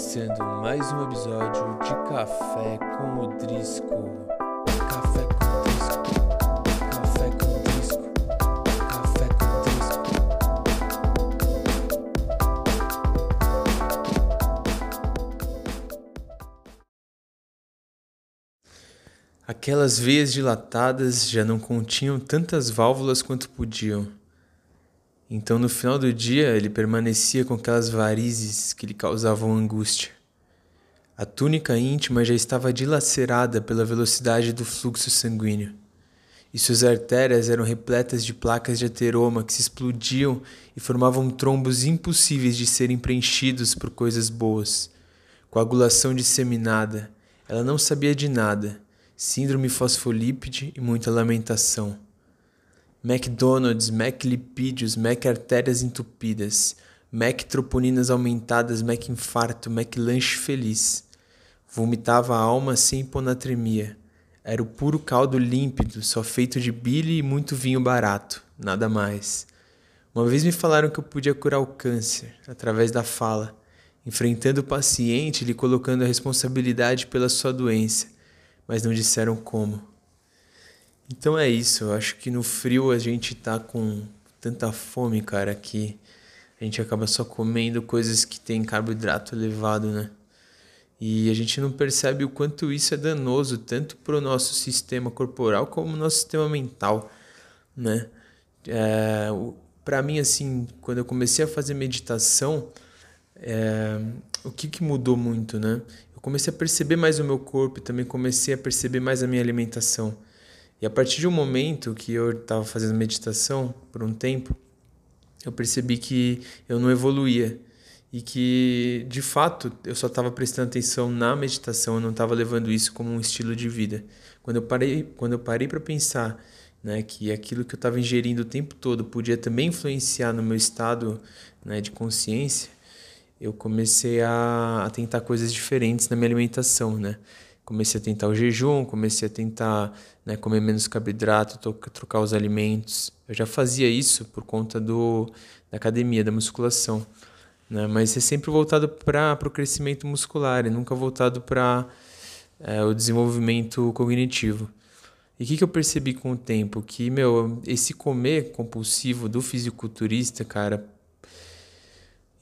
Começando mais um episódio de Café com o Drisco. Café com Drisco. Café com Drisco. Café com o Drisco. Aquelas veias dilatadas já não continham tantas válvulas quanto podiam. Então, no final do dia, ele permanecia com aquelas varizes que lhe causavam angústia. A túnica íntima já estava dilacerada pela velocidade do fluxo sanguíneo, e suas artérias eram repletas de placas de ateroma que se explodiam e formavam trombos impossíveis de serem preenchidos por coisas boas. Coagulação disseminada, ela não sabia de nada, síndrome fosfolípide e muita lamentação. McDonald's, McLipídios, McArtérias entupidas, McTroponinas aumentadas, McInfarto, McLanche feliz. Vomitava a alma sem hiponatremia. Era o puro caldo límpido, só feito de bile e muito vinho barato, nada mais. Uma vez me falaram que eu podia curar o câncer através da fala, enfrentando o paciente e lhe colocando a responsabilidade pela sua doença, mas não disseram como. Então é isso, eu acho que no frio a gente tá com tanta fome, cara, que a gente acaba só comendo coisas que tem carboidrato elevado, né? E a gente não percebe o quanto isso é danoso tanto para o nosso sistema corporal como nosso sistema mental, né? É, para mim, assim, quando eu comecei a fazer meditação, é, o que, que mudou muito, né? Eu comecei a perceber mais o meu corpo e também comecei a perceber mais a minha alimentação. E a partir de um momento que eu estava fazendo meditação por um tempo, eu percebi que eu não evoluía e que, de fato, eu só estava prestando atenção na meditação, eu não estava levando isso como um estilo de vida. Quando eu parei, quando eu parei para pensar, né, que aquilo que eu estava ingerindo o tempo todo podia também influenciar no meu estado, né, de consciência, eu comecei a, a tentar coisas diferentes na minha alimentação, né? Comecei a tentar o jejum, comecei a tentar né, comer menos carboidrato, trocar os alimentos. Eu já fazia isso por conta do, da academia, da musculação. Né? Mas é sempre voltado para o crescimento muscular e nunca voltado para é, o desenvolvimento cognitivo. E o que, que eu percebi com o tempo? Que, meu, esse comer compulsivo do fisiculturista, cara,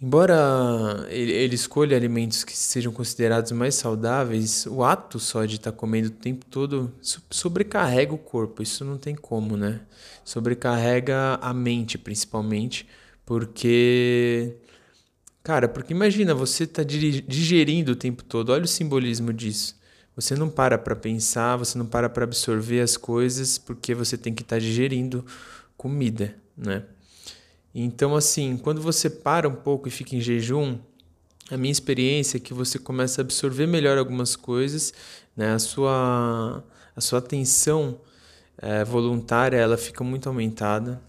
Embora ele, escolha alimentos que sejam considerados mais saudáveis, o ato só de estar tá comendo o tempo todo sobrecarrega o corpo. Isso não tem como, né? Sobrecarrega a mente, principalmente, porque. Cara, porque imagina, você tá digerindo o tempo todo, olha o simbolismo disso. Você não para para pensar, você não para para absorver as coisas, porque você tem que estar tá digerindo comida, né? Então, assim, quando você para um pouco e fica em jejum, a minha experiência é que você começa a absorver melhor algumas coisas, né? A sua, a sua atenção é, voluntária ela fica muito aumentada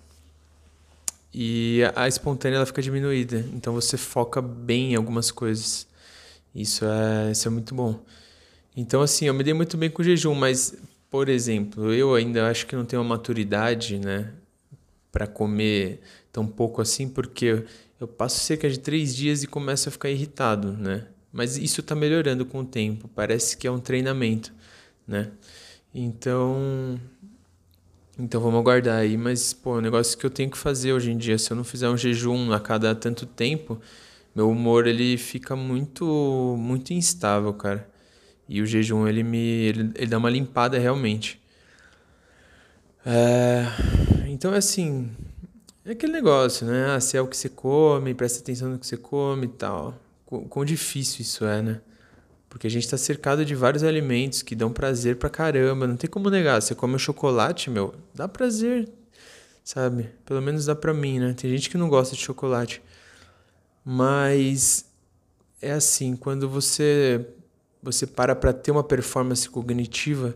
e a, a espontânea ela fica diminuída. Então você foca bem em algumas coisas. Isso é, isso é muito bom. Então, assim, eu me dei muito bem com o jejum, mas, por exemplo, eu ainda acho que não tenho uma maturidade, né, para comer tão pouco assim, porque eu passo cerca de três dias e começo a ficar irritado, né? Mas isso está melhorando com o tempo, parece que é um treinamento, né? Então, então vamos aguardar aí, mas pô, o negócio que eu tenho que fazer hoje em dia, se eu não fizer um jejum a cada tanto tempo, meu humor ele fica muito muito instável, cara. E o jejum ele me ele, ele dá uma limpada realmente. É, então assim, é aquele negócio, né? Ah, se é o que você come, presta atenção no que você come e tal. Qu quão difícil isso é, né? Porque a gente está cercado de vários alimentos que dão prazer pra caramba. Não tem como negar. Você come chocolate, meu, dá prazer, sabe? Pelo menos dá pra mim, né? Tem gente que não gosta de chocolate. Mas é assim, quando você você para para ter uma performance cognitiva,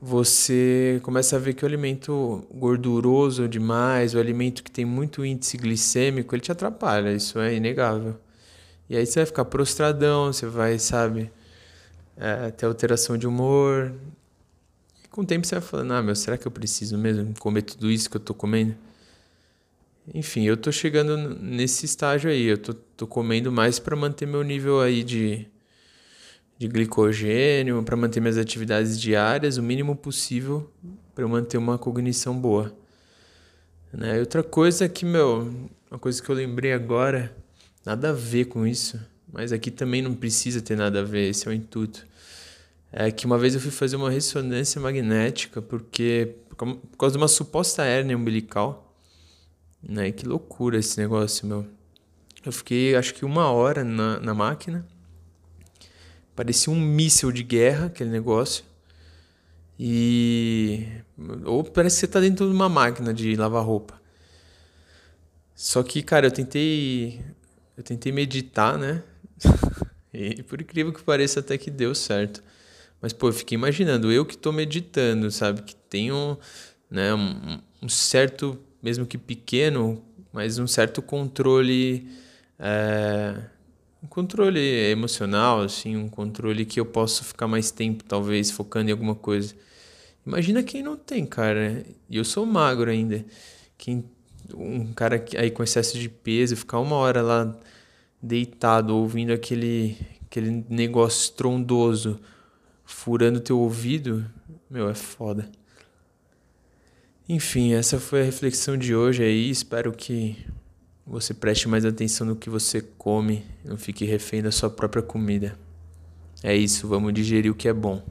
você começa a ver que o alimento gorduroso demais, o alimento que tem muito índice glicêmico, ele te atrapalha, isso é inegável. E aí você vai ficar prostradão, você vai, sabe, é, ter alteração de humor. E com o tempo você vai falando, ah, meu, será que eu preciso mesmo comer tudo isso que eu tô comendo? Enfim, eu tô chegando nesse estágio aí. Eu tô, tô comendo mais para manter meu nível aí de, de glicogênio, para manter minhas atividades diárias o mínimo possível para eu manter uma cognição boa. Né? E outra coisa que, meu, uma coisa que eu lembrei agora, nada a ver com isso, mas aqui também não precisa ter nada a ver, esse é o intuito. É que uma vez eu fui fazer uma ressonância magnética porque por causa de uma suposta hérnia umbilical, né? Que loucura esse negócio, meu. Eu fiquei acho que uma hora na, na máquina. Parecia um míssil de guerra aquele negócio. E. Ou parece que você tá dentro de uma máquina de lavar roupa. Só que, cara, eu tentei. Eu tentei meditar, né? e por incrível que pareça, até que deu certo. Mas, pô, eu fiquei imaginando, eu que tô meditando, sabe? Que tenho né, um, um certo, mesmo que pequeno, mas um certo controle. É, um controle emocional, assim, um controle que eu posso ficar mais tempo, talvez, focando em alguma coisa. Imagina quem não tem, cara. E eu sou magro ainda. Quem, um cara aí com excesso de peso, ficar uma hora lá deitado, ouvindo aquele, aquele negócio estrondoso furando teu ouvido, meu, é foda. Enfim, essa foi a reflexão de hoje aí. Espero que você preste mais atenção no que você come, não fique refém da sua própria comida. É isso, vamos digerir o que é bom.